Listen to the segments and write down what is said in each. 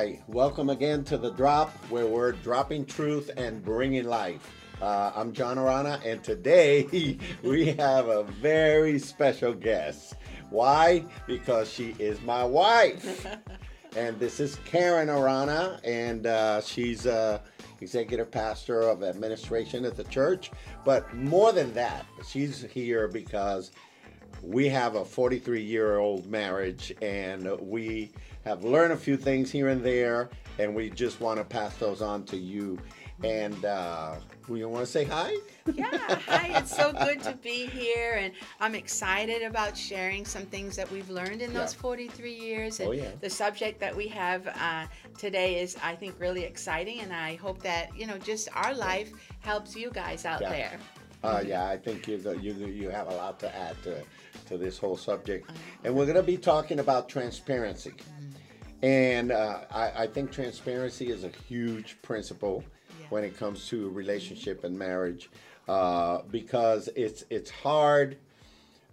right, welcome again to the drop where we're dropping truth and bringing life. Uh, I'm John Arana, and today we have a very special guest. Why? Because she is my wife. and this is Karen Arana, and uh, she's uh, executive pastor of administration at the church. But more than that, she's here because we have a 43 year old marriage, and we have learned a few things here and there, and we just want to pass those on to you. And uh, we want to say hi. Yeah, hi. It's so good to be here, and I'm excited about sharing some things that we've learned in those Yeah. 43 years. And Oh, yeah. the subject that we have uh, today is, I think, really exciting, and I hope that you know, just our life helps you guys out Yeah. there. Uh, yeah, I think you you you have a lot to add to to this whole subject, and we're going to be talking about transparency. And uh, I, I think transparency is a huge principle Yeah. when it comes to relationship and marriage, uh, because it's it's hard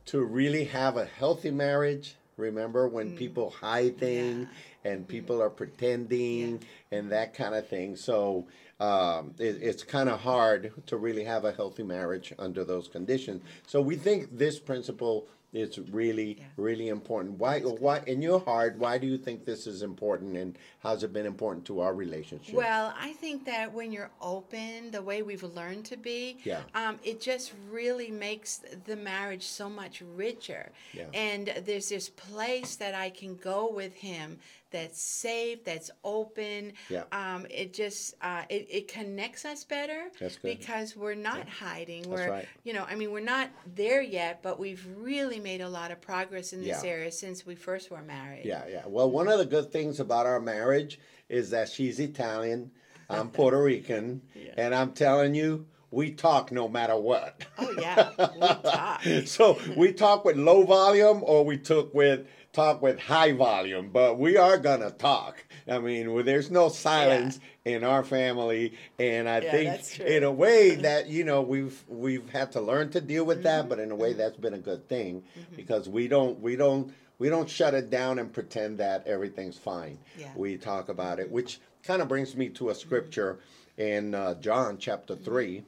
to really have a healthy marriage. Remember when people hide things and people are pretending and that kind of thing. So um, it, it's kind of hard to really have a healthy marriage under those conditions. So we think this principle is really, Yeah. really important. Why, why, in your heart, why do you think this is important and how's it been important to our relationship? Well, I think that when you're open, the way we've learned to be, Yeah. um, it just really makes the marriage so much richer. Yeah. And there's this place that I can go with him that's safe, that's open. Yeah. Um, it just uh, it, it connects us better That's good. because we're not hiding. That's we're right. you know, I mean, we're not there yet, but we've really made a lot of progress in this Yeah. area since we first were married. Yeah, yeah. Well, one of the good things about our marriage is that she's Italian, I'm Puerto Rican, Yeah. and I'm telling you, we talk no matter what. Oh yeah, we talk. so we talk with low volume or we talk with talk with high volume, but we are gonna talk. I mean, well, there's no silence in our family, and I Yeah, think in a way that you know we've we've had to learn to deal with Mm-hmm. that, but in a way that's been a good thing because we don't we don't we don't shut it down and pretend that everything's fine. Yeah. We talk about it, which kind of brings me to a scripture in uh, John chapter Mm-hmm. three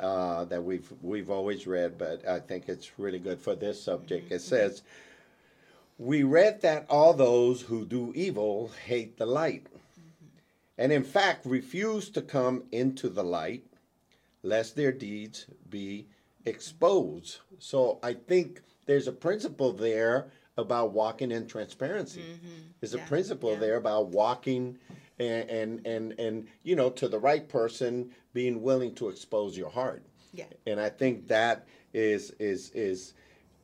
uh, that we've we've always read, but I think it's really good for this subject. It says, "We read that all those who do evil hate the light, and in fact refuse to come into the light, lest their deeds be exposed." So I think there's a principle there about walking in transparency. Mm-hmm. There's a principle yeah. there about walking and, and and and you know to the right person being willing to expose your heart Yeah. and i think that is is is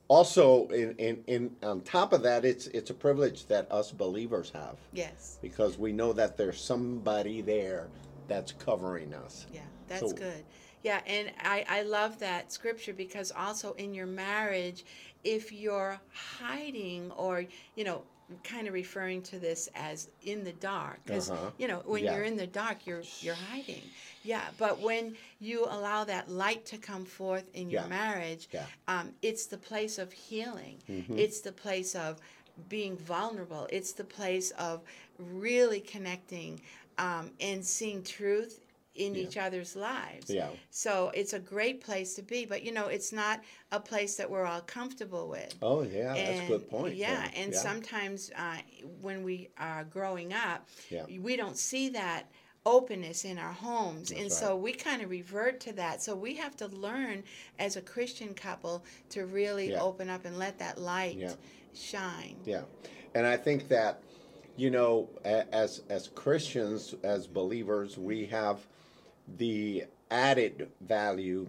also in in, in on top of that it's it's a privilege that us believers have Yes. because we know that there's somebody there that's covering us Yeah, that's So- good. Yeah, and I, I love that scripture because also in your marriage, if you're hiding or, you know, kind of referring to this as in the dark because Uh-huh. you know when Yeah. you're in the dark you're you're hiding yeah but when you allow that light to come forth in your Yeah. marriage Yeah. um, it's the place of healing Mhm. it's the place of being vulnerable it's the place of really connecting um, and seeing truth in Yeah. each other's lives yeah so it's a great place to be but you know it's not a place that we're all comfortable with oh yeah that's a good point Yeah, then. and sometimes uh, when we are growing up, Yeah. we don't see that openness in our homes, and That's so we kind of revert to that. So we have to learn as a Christian couple to really Yeah. open up and let that light Yeah. shine. Yeah, and I think that you know, as as Christians, as believers, we have the added value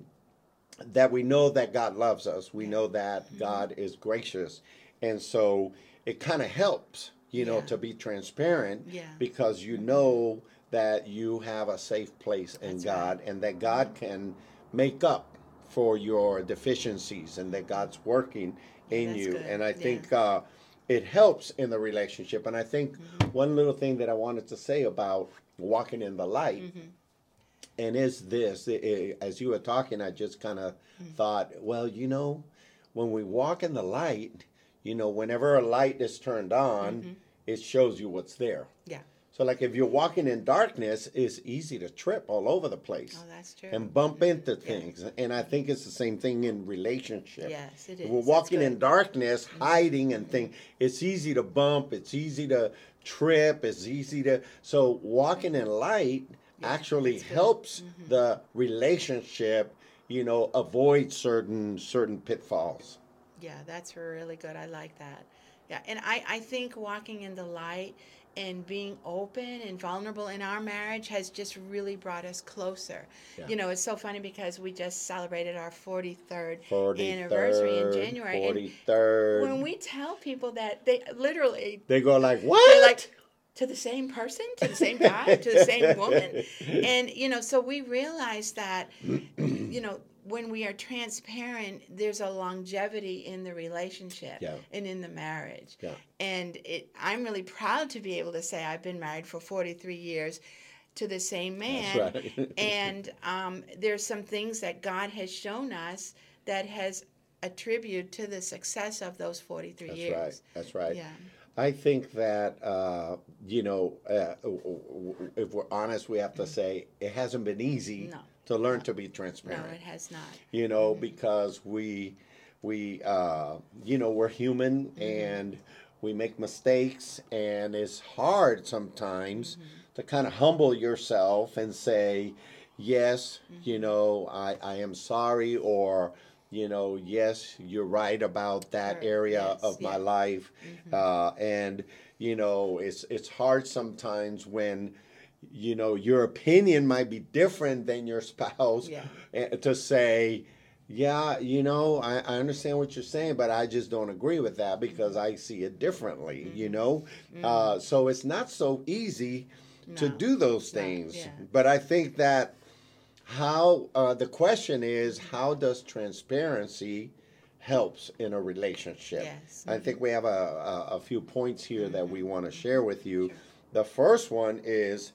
that we know that God loves us. We know that Mm-hmm. God is gracious, and so it kind of helps, you know, Yeah. to be transparent Yeah. because you know that you have a safe place in That's God, and that God can make up for your deficiencies, and that God's working in that's you. good. And I Yeah. think uh, it helps in the relationship. And I think Mm-hmm. one little thing that I wanted to say about walking in the light, Mm-hmm. And is this i- i- as you were talking, I just kind of Mm. thought, well, you know, when we walk in the light, you know, whenever a light is turned on, Mm-hmm. it shows you what's there. Yeah. So like if you're walking in darkness, it's easy to trip all over the place Oh, that's true. and bump into things. And I think it's the same thing in relationship. Yes, it If. We're walking in darkness, hiding and things. It's easy to bump. It's easy to trip. It's easy to. So walking in light actually good. Mm-hmm. helps the relationship. You know, avoid certain certain pitfalls. Yeah, that's really good. I like that. Yeah, and I, I think walking in the light and being open and vulnerable in our marriage has just really brought us closer. Yeah. You know, it's so funny because we just celebrated our 43rd 43rd, anniversary in January. And 43rd. when we tell people that, they literally, they go like, what? like, to the same person, to the same guy, to the same woman. And, you know, so we realize that, you know, when we are transparent, there's a longevity in the relationship Yeah. and in the marriage. Yeah. And it, I'm really proud to be able to say I've been married for 43 years to the same man. That's right. and um, there's some things that God has shown us that has attributed to the success of those 43 That's years. right. That's right. Yeah. I think that uh, you know, uh, if we're honest, we have to say it hasn't been easy No. to learn to be transparent. No, it has not. you know, because we we uh, you know we're human and we make mistakes, and it's hard sometimes to kind of humble yourself and say, yes, you know, I I am sorry, or you know, yes, you're right about that Right, area yes, of my yeah. life, uh, and you know, it's it's hard sometimes when you know your opinion might be different than your spouse Yeah. eh, to say yeah you know I, I understand what you're saying but i just don't agree with that because i see it differently you know uh, so it's not so easy to Mm-hmm. Do those No, things yeah. but i think that how uh, the question is how does transparency helps in a relationship? Yes. i think we have a, a, a few points here that Mm-hmm. we want to share with you. The first one is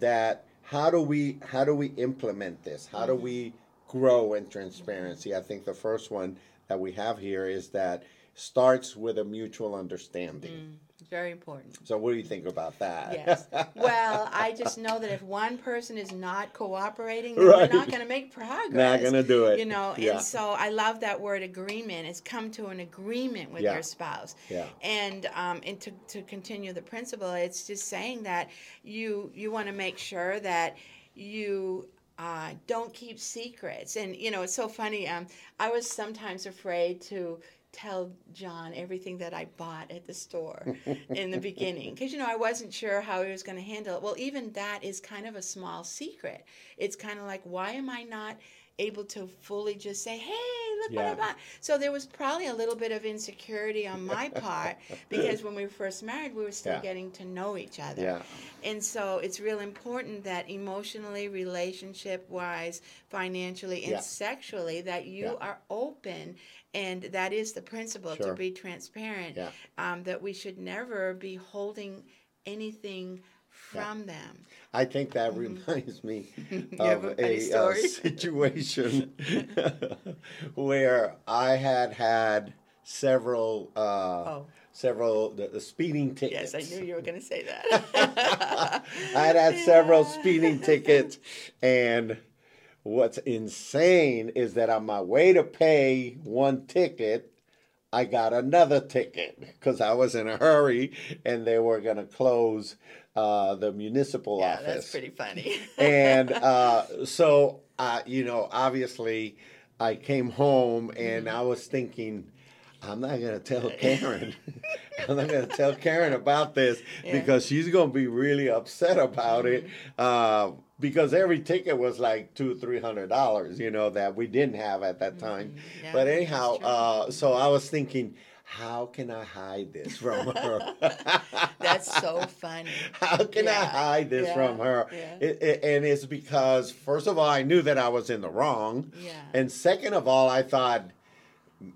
that how do we how do we implement this? How do Mm-hmm. we grow in transparency? I think the first one that we have here is that starts with a mutual understanding Very important. so what do you think about that Yes. Well, I just know that if one person is not cooperating, then Right. we're not going to make progress. not gonna do it You know, yeah and so I love that word agreement. It's come to an agreement with Yeah. your spouse. yeah And um, and to, to continue the principle, it's just saying that you you want to make sure that you uh, don't keep secrets. And you know, it's so funny. Um, I was sometimes afraid to tell John everything that I bought at the store in the beginning because you know I wasn't sure how he was going to handle it. Well, even that is kind of a small secret. It's kind of like why am I not able to fully just say, "Hey, look what I bought." So there was probably a little bit of insecurity on my part because when we were first married, we were still Yeah. getting to know each other. yeah And so it's real important that emotionally, relationship wise, financially, and Yeah. sexually, that you Yeah. are open. And that is the principle Sure. to be transparent. Yeah. Um, that we should never be holding anything from them. I think that reminds me Mm-hmm. You have of a a, uh, situation where I had had several uh, Oh. several the, the speeding tickets. Yes, I knew you were going to say that. I had had several speeding tickets, and what's insane is that on my way to pay one ticket, I got another ticket because I was in a hurry and they were going to close uh, the municipal yeah, office. that's pretty funny. and uh, so uh, you know obviously i came home and i was thinking i'm not going to tell karen. I'm not going to tell karen about this Yeah. because she's going to be really upset about it. Uh, because every ticket was like two three hundred dollars you know that we didn't have at that time. Yeah, but anyhow uh, so i was thinking how can i hide this from her that's so funny. how can I hide this yeah, from her? yeah. It, it- and it's because, first of all, I knew that I was in the wrong. Yeah. And second of all, I thought,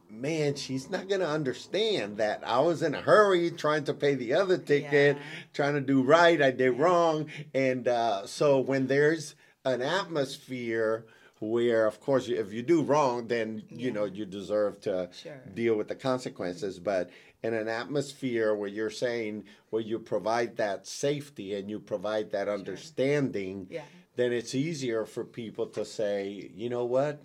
man, she's not going to understand that I was in a hurry trying to pay the other ticket, Yeah. trying to do right. I did wrong. And uh, so when there's an atmosphere where of course if you do wrong then you Yeah. know you deserve to Sure. deal with the consequences but in an atmosphere where you're saying where you provide that safety and you provide that understanding Yeah. then it's easier for people to say you know what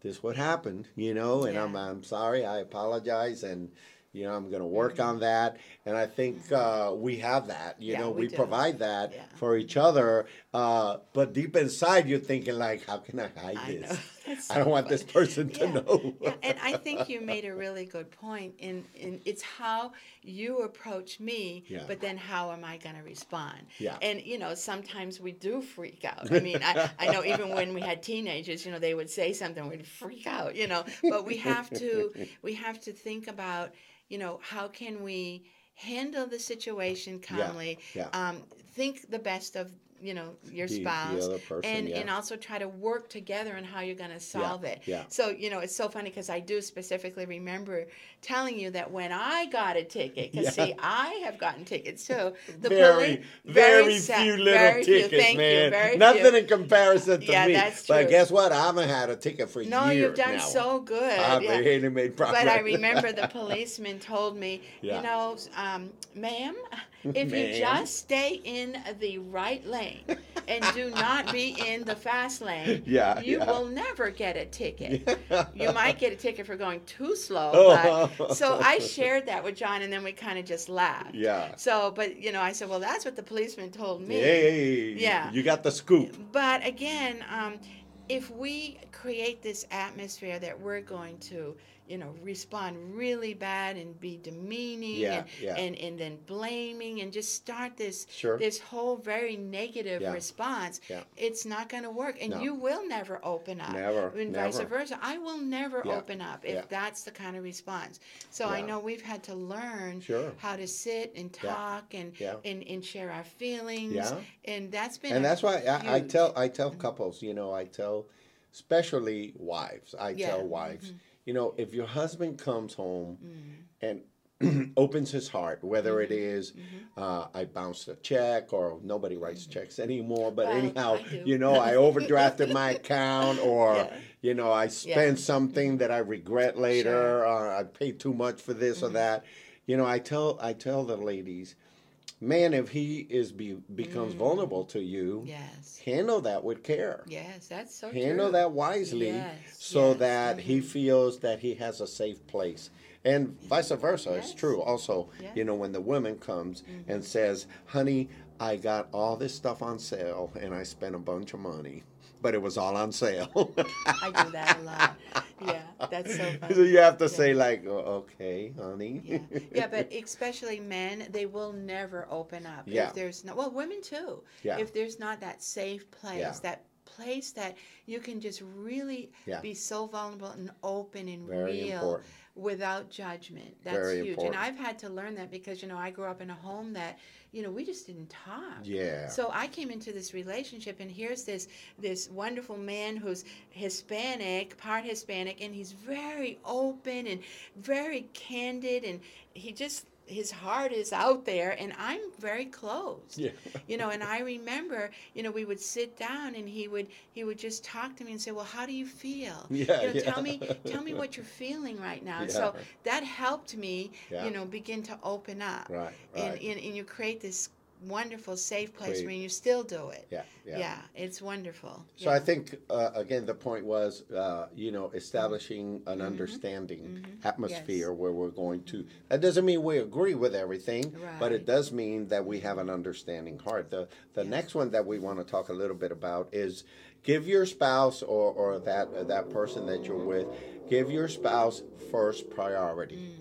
this what happened you know and I'm, I'm sorry i apologize and you know i'm going to work Mm-hmm. on that. And i think uh, we have that you Yeah, know we we, provide that Yeah. for each other uh, but deep inside you're thinking like how can i hide I this I don't want this person to Yeah. know yeah, and I think you made a really good point. In, in it's how you approach me, Yeah. but then how am I going to respond? Yeah. And you know, sometimes we do freak out. I mean, I, I know even when we had teenagers, you know, they would say something, we'd freak out. You know, but we have to we have to think about, you know, how can we handle the situation calmly? yeah. Um, think the best of you know your The- the spouse other person, and yeah. and also try to work together on how you're going to solve it yeah. so you know it's so funny because i do specifically remember telling you that when i got a ticket because Yeah. see i have gotten tickets too the very, poli- very, sad- few little very few, tickets, thank man. you, very Nothing few. in comparison to Yeah, me. that's But guess what? I haven't had a ticket for no years you've done now. so good I've yeah. really made progress. But I remember the policeman told me, Yeah. you know, um, ma'am, if you just stay in the right lane and do not be in the fast lane, Yeah, you yeah. will never get a ticket. You might get a ticket for going too slow. Oh. But, so I shared that with John, and then we kind of just laughed. Yeah. So, but you know, I said, well, that's what the policeman told me. Hey, Yeah. you got the scoop. But again, um, if we create this atmosphere that we're going to, you know, respond really bad and be demeaning Yeah, and, yeah. and and then blaming and just start this Sure. this whole very negative Yeah, response, it's not going to work, and No. you will never open up. Never, and vice versa. I will never open up if that's the kind of response. So I know we've had to learn Sure. how to sit and talk and, and and share our feelings. Yeah. And that's been and that's why I, I tell I tell mm-hmm. couples, you know, I tell, especially wives, I tell wives, mm-hmm. You know, if your husband comes home Mm. and opens his heart, whether it is, Mm-hmm. uh, I bounced a check or nobody writes checks anymore, but Well, anyhow, you know, I overdrafted my account or, Yeah. you know, I spent something that I regret later, or I paid too much for this Mm-hmm. or that. You know, I tell I tell the ladies, man, if he is be, becomes Mm. vulnerable to you, Yes. handle that with care. Yes, that's so handle true. that wisely Yes, so yes, Mm-hmm. that he feels that he has a safe place. And vice versa, it's true. Also, you know, when the woman comes and says, honey, I got all this stuff on sale and I spent a bunch of money, but it was all on sale. I do that a lot. Yeah, that's so funny. so you have to Yeah. say, like, "Oh, okay, honey. yeah. yeah, but especially men, they will never open up Yeah. if there's no. Well, women too. Yeah. If there's not that safe place, Yeah. that place that you can just really Yeah. be so vulnerable and open and Very real important. without judgment. That's Very huge. important. And I've had to learn that because you know I grew up in a home that you know we just didn't talk. Yeah. So I came into this relationship, and here's this this wonderful man who's Hispanic, part Hispanic, and he's very open and very candid, and he just his heart is out there, and I'm very closed. Yeah. You know, and I remember, you know, we would sit down, and he would he would just talk to me and say, "Well, how do you feel? Yeah, you know, yeah. tell me tell me what you're feeling right now." And so that helped me, Yeah. you know, begin to open up Right, and, right. and, and you create this wonderful safe place Create- where you still do it Yeah, yeah. it's wonderful So yeah. I think uh, again the point was uh, you know establishing an understanding atmosphere where we're going to. That doesn't mean we agree with everything, but it does mean that we have an understanding heart. The the next one that we want to talk a little bit about is give your spouse or, or that that person that you're with give your spouse first priority.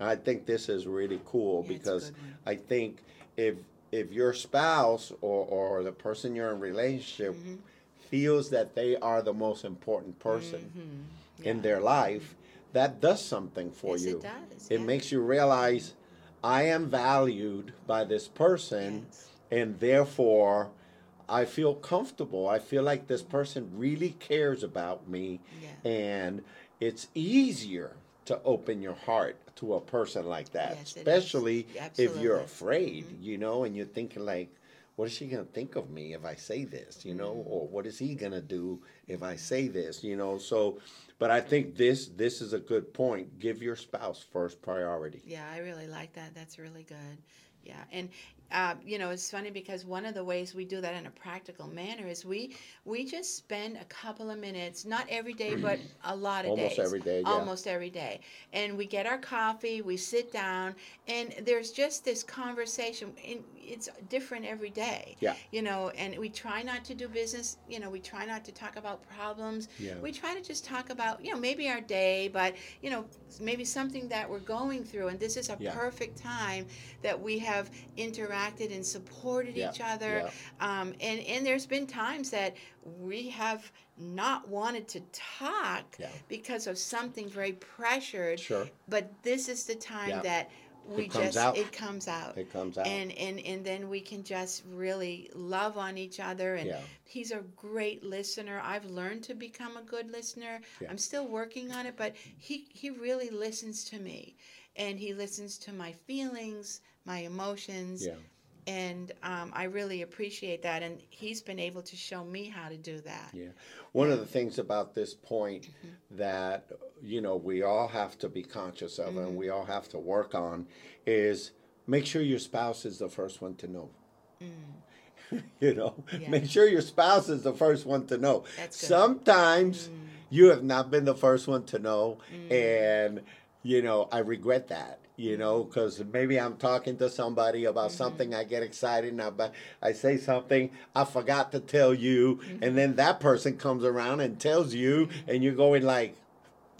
I think this is really cool Mm. Yeah, because. I think if if your spouse or, or the person you're in relationship Mm-hmm. feels that they are the most important person Mm-hmm. in their life, that does something for Yes, it you. does, It yeah. makes you realize I am valued by this person Yes. and therefore I feel comfortable. I feel like this person really cares about me Yeah. and it's easier to open your heart to a person like that, Yes, especially if you're Absolutely. Mm-hmm. afraid, you know, and you're thinking like, what is she gonna think of me if I say this, you know, or what is he gonna do if I say this, you know? So, but I think this this is a good point. Give your spouse first priority. Yeah, I really like that. That's really good. Yeah, and uh, you know, it's funny because one of the ways we do that in a practical manner is we we just spend a couple of minutes, not every day, but a lot of days. Almost days, every day, yeah. almost every day, and we get our coffee, we sit down, and there's just this conversation. And it's different every day. Yeah. You know, and we try not to do business. You know, we try not to talk about problems. Yeah. We try to just talk about you know maybe our day, but you know maybe something that we're going through, and this is a Yeah. perfect time that we have interacted and supported Yeah, each other. Um, and and there's been times that we have not wanted to talk Yeah. because of something very pressured. Sure. But this is the time Yeah. that we It comes just out. it comes out. It comes out. And, and and then we can just really love on each other and Yeah. he's a great listener i've learned to become a good listener Yeah. i'm still working on it but he he really listens to me and he listens to my feelings my emotions yeah. And um, i really appreciate that and he's been able to show me how to do that Yeah. One of the things about this point mm-hmm. that, you know, we all have to be conscious of and mm-hmm. we all have to work on is make sure your spouse is the first one to know. Mm. you know, Yeah. make sure your spouse is the first one to know. That's good. Sometimes mm. you have not been the first one to know, mm. and you know, I regret that. You know, because maybe I'm talking to somebody about mm-hmm. something, I get excited, and I, but I say something I forgot to tell you, and mm-hmm. then that person comes around and tells you, mm-hmm. and you're going like,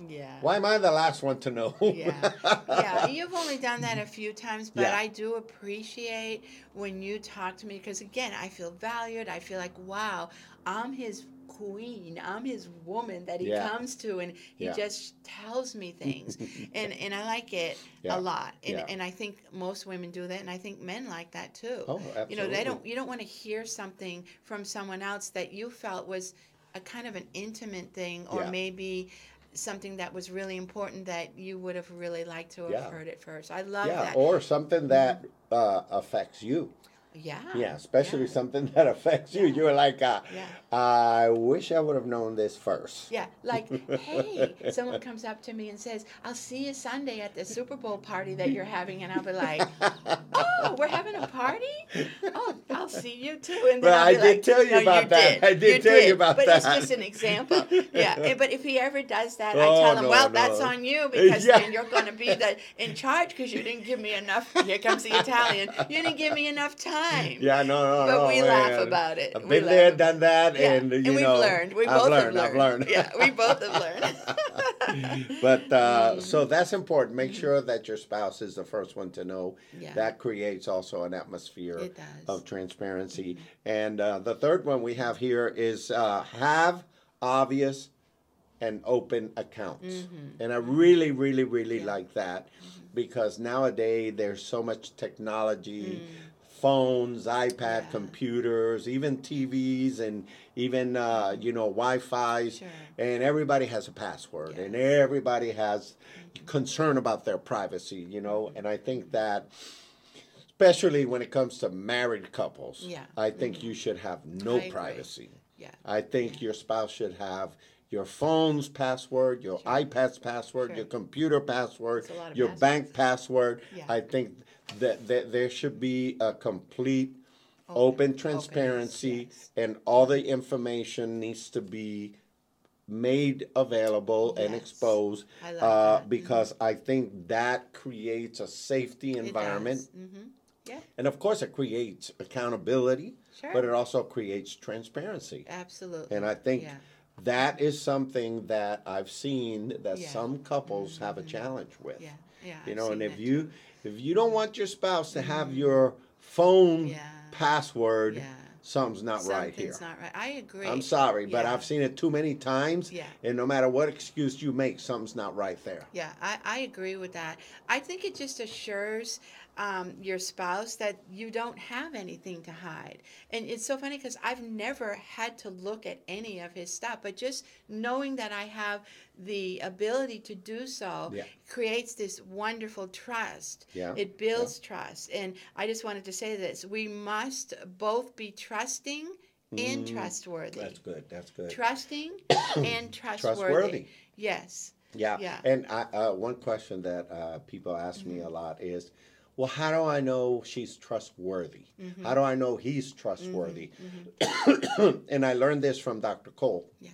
yeah "Why am I the last one to know?" yeah yeah you've only done that a few times but Yeah. i do appreciate when you talk to me because again i feel valued i feel like wow i'm his queen i'm his woman that he Yeah. comes to and he Yeah. just tells me things and and i like it Yeah. a lot and, and i think most women do that and i think men like that too Oh, absolutely. you know they don't you don't want to hear something from someone else that you felt was a kind of an intimate thing or maybe something that was really important that you would have really liked to have Yeah. heard it first i love yeah, that or something that uh, affects you. Yeah Yeah, especially yeah. something that affects you. You're like, uh, Yeah. I wish I would have known this first. Yeah, like, hey, someone comes up to me and says, I'll see you Sunday at the Super Bowl party that you're having. And I'll be like, oh, we're having a party? Oh, I'll see you too. And then Well, I'll be I did like, tell you "No, about that. did. I did tell you about but that." it's just an example. Yeah, but if he ever does that, I Oh, tell him, no, well, no. that's on you because Yeah. then you're going to be the in charge because you didn't give me enough. Here comes the Italian. You didn't give me enough time. Yeah, no, no, But no. we laugh about it. I've been there, done that, Yeah, and you we've know, learned. We I've both learned. have I've learned. learned. Yeah, we both have learned. but uh, so that's important. Make sure that your spouse is the first one to know. Yeah. That creates also an atmosphere of transparency. And uh, the third one we have here is uh, have obvious and open accounts. And I really, really, really like that because nowadays there's so much technology. Phones, iPad, Yeah. computers, even TVs, and even uh, you know Wi-Fi's, Sure. and everybody has a password, and everybody has concern about their privacy. You know, and I think that especially when it comes to married couples, Yeah. I think you should have no I agree. privacy. Yeah. I think your spouse should have your phone's password, your iPad's password, Sure. your computer password, your bank password. Yeah. I think that, that there should be a complete open, transparency yes. and all the information needs to be made available and Yes. exposed I like uh, that. Because I think that creates a safety environment. Mm-hmm. Yeah, And of course, it creates accountability, Sure. but it also creates transparency. absolutely. And I think Yeah. that is something that I've seen that Yeah. some couples have a challenge with. Yeah, yeah. You I've know, and seen if that you if you don't want your spouse to have your phone Yeah. password, Yeah. something's not right Something's here. not right. I agree. I'm sorry, but Yeah. I've seen it too many times. Yeah. And no matter what excuse you make, something's not right there. Yeah, I, I agree with that. I think it just assures um, your spouse that you don't have anything to hide. And it's so funny because I've never had to look at any of his stuff, but just knowing that I have the ability to do so Yeah. creates this wonderful trust. Yeah, It builds trust. And I just wanted to say this we must both be trusting and Mm, trustworthy. That's good. That's good. Trusting and trustworthy. Trustworthy. Yes. Yeah. Yeah. And I, uh, one question that uh, people ask me Mm-hmm. a lot is, well, how do I know she's trustworthy? Mm-hmm. How do I know he's trustworthy? and I learned this from Dr. Cole. Yeah.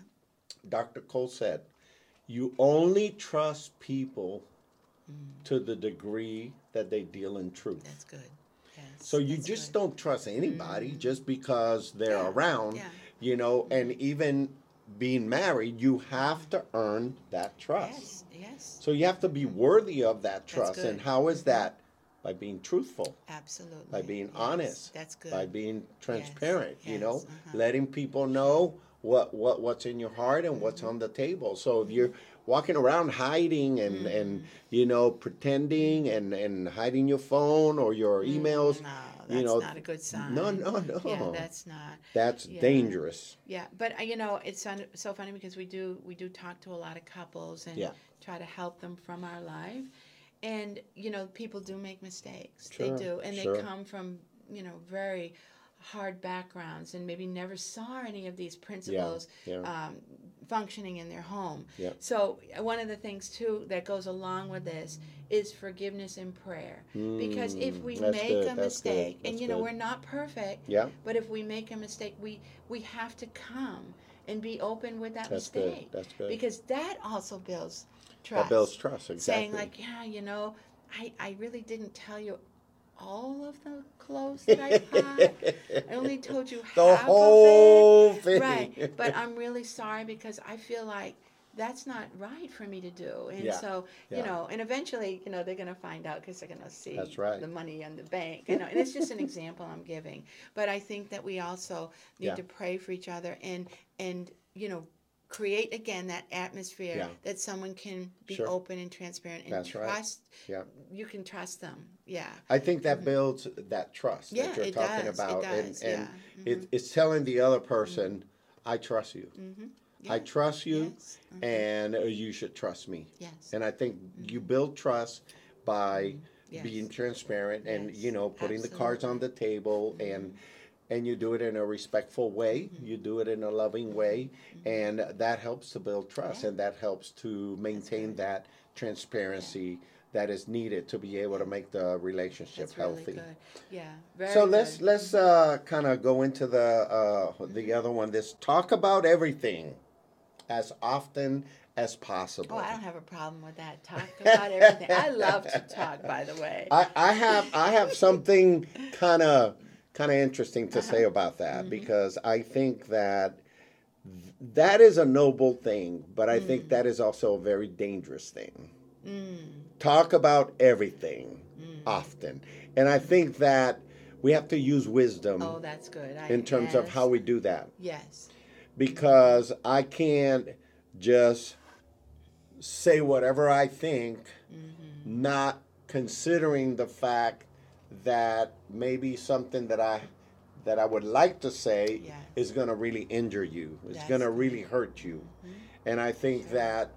Dr. Cole said, you only trust people Mm. to the degree that they deal in truth. That's good. Yes. So you just good. don't trust anybody just because they're Yeah, around, yeah. you know, and even being married, you have to earn that trust. Yes. Yes. So you have to be worthy of that trust. Mm-hmm. And how is that? By being truthful, Absolutely. by being Yes, honest, That's good. by being transparent, you yes, know, uh-huh. letting people know what, what what's in your heart and Mm-hmm. what's on the table. So if you're walking around hiding and, Mm-hmm. and you know, pretending and, and hiding your phone or your emails, No, that's you know, not a good sign. no, no, no. Yeah, that's not. That's Yeah. dangerous. Yeah, but uh, you know, it's so, so funny because we do we do talk to a lot of couples and Yeah. try to help them from our life, and you know, people do make mistakes. Sure, they do, and sure. they come from you know very hard backgrounds and maybe never saw any of these principles yeah. Um, functioning in their home. Yeah. So uh, one of the things too that goes along with this is forgiveness and prayer. because if Mm, we make good, a mistake, and you know good. we're not perfect, Yeah. but if we make a mistake, we we have to come and be open with that That's good. mistake. That's good. Because that also builds trust. That builds trust. Exactly. Saying like, yeah, you know, I, I really didn't tell you all of the clothes that I bought. I only told you the half whole of it. thing. Right. But I'm really sorry because I feel like that's not right for me to do. And Yeah. so, you Yeah. know, and eventually, you know, they're going to find out because they're going to see That's right. the money in the bank. You know, and it's just an example I'm giving. But I think that we also need Yeah. to pray for each other and and you know create again that atmosphere that someone can be Sure. open and transparent and That's right. trust Yeah. you can trust them yeah I think that builds that trust Mm-hmm. That you're talking does, about, and yeah. Mm-hmm. it, it's telling the other person, "I trust you. I Yeah. trust you, Yes. Mhm. and uh, you should trust me." yes And I think you build trust by Mm-hmm. Yes. being transparent and Yes, you know putting the cards on the table and and you do it in a respectful way Mm-hmm. you do it in a loving way and that helps to build trust and that helps to maintain that transparency that is needed to be able to make the relationship that's really healthy good yeah very so let's good. let's uh, kind of go into the uh, the other one this talk about everything as often as possible oh i don't have a problem with that talk about everything i love to talk by the way I, I have I have something kind of kind of interesting to Uh-huh. say about that Mm-hmm. because I think that that is a noble thing, but I Mm. think that is also a very dangerous thing. Talk about everything Mm. often, and I think that we have to use wisdom oh that's good I, in terms of how we do that yes because I can't just say whatever I think, Mm-hmm. not considering the fact that maybe something that I that I would like to say Yes. is going to really injure you. It's That's going to. Mm-hmm. really hurt you. And I think that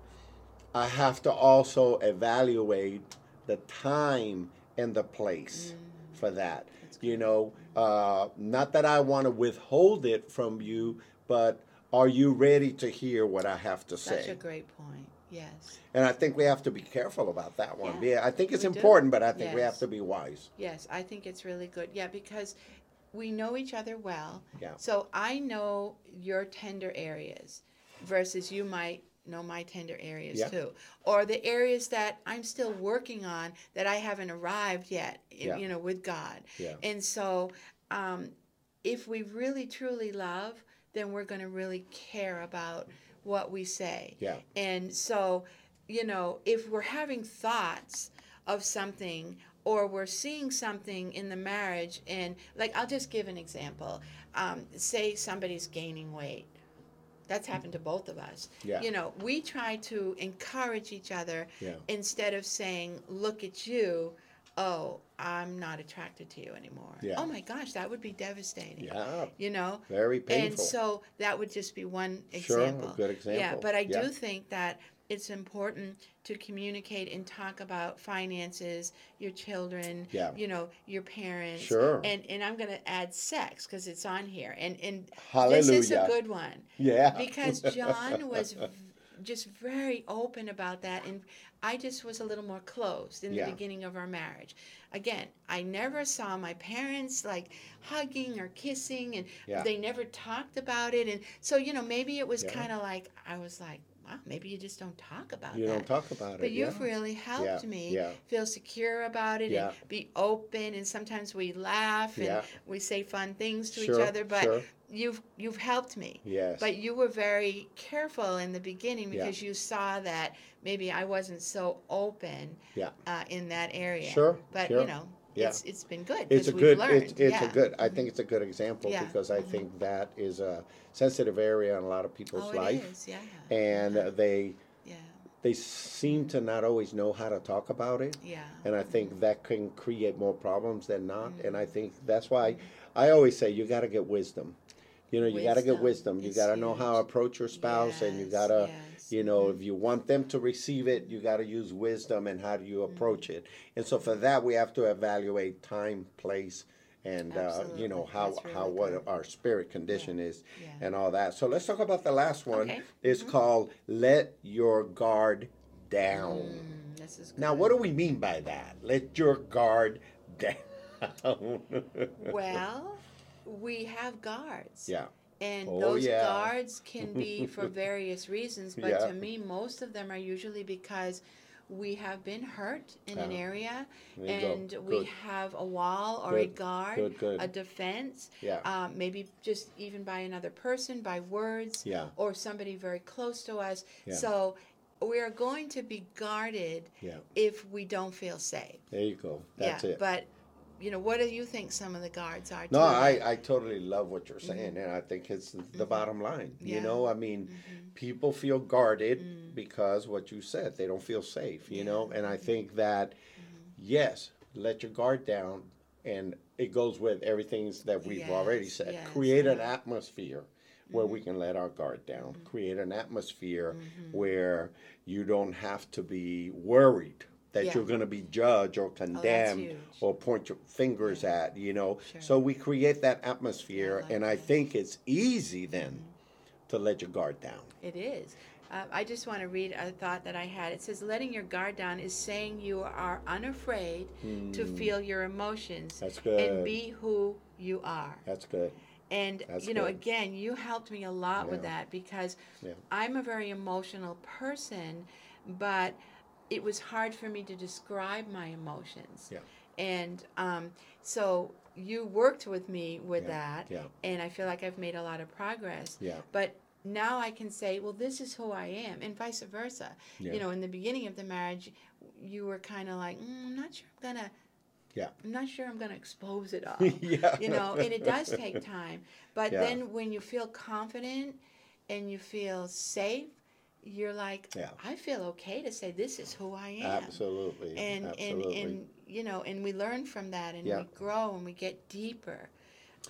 I have to also evaluate the time and the place Mm. for that. You know, uh, not that I want to withhold it from you, but are you ready to hear what I have to say? That's a great point yes And I think we have to be careful about that one. Yeah, Yeah, I think it's we do. important, but I think we have to be wise. Yes, I think it's really good. Yeah, because we know each other well. Yeah. So I know your tender areas versus you might know my tender areas Yeah. too. Or the areas that I'm still working on that I haven't arrived yet, Yeah. you know, with God. Yeah. And so um, if we really truly love, then we're going to really care about what we say. Yeah. And so, you know, if we're having thoughts of something or we're seeing something in the marriage, and like, I'll just give an example. Um, say somebody's gaining weight. That's happened to both of us. Yeah. You know, we try to encourage each other Yeah. instead of saying, look at you. oh, I'm not attracted to you anymore. Yeah. Oh my gosh, that would be devastating. Yeah, You know? very painful. And so that would just be one example. Sure, a good example. Yeah, but I Yeah. do think that it's important to communicate and talk about finances, your children, Yeah. you know, your parents. Sure. And and I'm going to add sex because it's on here. And and Hallelujah. this is a good one yeah. because John was just very open about that and I just was a little more closed in Yeah. the beginning of our marriage. Again, I never saw my parents like hugging or kissing and Yeah. they never talked about it and so you know maybe it was Yeah. kind of like I was like wow maybe you just don't talk about it. you that. don't talk about But it. But you've yeah. really helped me feel secure about it and be open and sometimes we laugh and we say fun things to Sure, each other but sure. you've you've helped me. Yes. But you were very careful in the beginning because you saw that maybe I wasn't so open Yeah. uh, in that area. Sure, But sure. You know, Yeah. it's it's been good. it's a we've good learned. it's, it's yeah. a good i think it's a good example Yeah. because i Mhm. think that is a sensitive area in a lot of people's Oh, life and they Yeah. they seem to not always know how to talk about it Yeah. and i think that can create more problems than not and Mm-hmm. i think that's why i always say you got to get wisdom you know you got to get wisdom you got to know how to approach your spouse and you got to yes. You know if you want them to receive it you got to use wisdom and how do you approach it. And so for that we have to evaluate time place and uh, you know how really how what our spirit condition is Yeah. and all that. So let's talk about the last one. Okay. it's called let your guard down. Mm, this is good. now what do we mean by that? Let your guard down. Well, we have guards. yeah And Oh, those yeah. guards can be for various reasons, but Yeah. to me, most of them are usually because we have been hurt in an Ah, area you go. and we Good. have a wall or a guard, good, good. a defense, yeah um, maybe just even by another person, by words, yeah or somebody very close to us. Yeah. So we are going to be guarded if we don't feel safe. there you go that's yeah, it but you know, what do you think some of the guards are? Doing? No. I, I totally love what you're saying, and I think it's the bottom line. You Mm-hmm. Yeah. Mm-hmm. know, I mean, people feel guarded because what you said, they don't feel safe, you know, and I think that, Mm-hmm. yes, let your guard down, and it goes with everything that we've already said. yes, Create an atmosphere where we can let our guard down, Mm-hmm. create an atmosphere where you don't have to be worried. That Yeah. you're going to be judged or condemned huge. or point your fingers at, you know. Sure. So we create that atmosphere, like and I that. Think it's easy then to let your guard down. It is. Uh, I just want to read a thought that I had. It says, letting your guard down is saying you are unafraid to feel your emotions Hmm. That's good. and be who you are. That's good. And, That's you know, good. again, you helped me a lot with Yeah. that because Yeah. I'm a very emotional person, but it was hard for me to describe my emotions. Yeah. And um, so you worked with me with Yeah, that, yeah. and I feel like I've made a lot of progress. Yeah. But now I can say, well, this is who I am, and vice versa. Yeah. You know, in the beginning of the marriage, you were kind of like, mm, I'm not sure I'm gonna. Yeah. I'm not sure I'm gonna expose it all. yeah. you know, and it does take time. But Yeah. then when you feel confident and you feel safe, you're like, Yeah. I feel okay to say this is who I am. Absolutely. And Absolutely. and and you know, and we learn from that, and Yeah. we grow and we get deeper.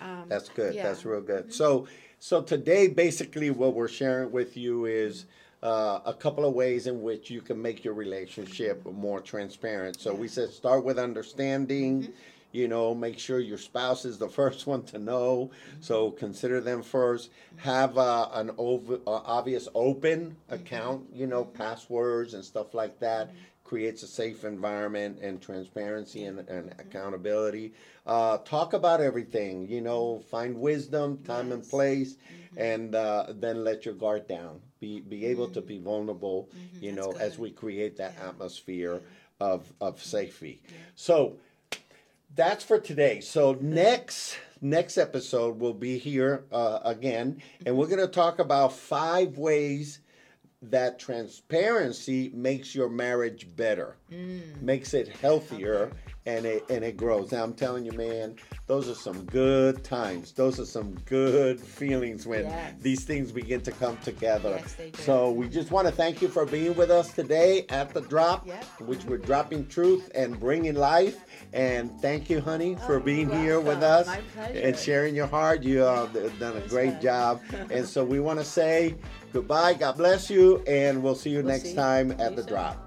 Um, That's good. yeah. That's real good. So, so today, basically, what we're sharing with you is uh, a couple of ways in which you can make your relationship more transparent. So we said start with understanding. You know, make sure your spouse is the first one to know. So mm-hmm. consider them first. Have uh, an uh, obvious open mm-hmm. account. You know, passwords and stuff like that. Mm-hmm. Creates a safe environment and transparency and, and accountability. Uh, talk about everything. You know, find wisdom, time and Yes. place, and uh, then let your guard down. Be be able to be vulnerable. You That's know, as we create that atmosphere of of safety. So that's for today. So next next episode we'll be here uh, again, and we're gonna talk about five ways that transparency makes your marriage better, makes it healthier, and it and it grows. Now I'm telling you, man, those are some good times. Those are some good feelings when Yes. these things begin to come together. Yes. So we just want to thank you for being with us today at the drop, Yep. which we're dropping truth and bringing life. And thank you, honey, for Oh, being here with us and sharing your heart. You have done a great job. and so we want to say goodbye. God bless you, and we'll see you We'll next see time at the soon. drop.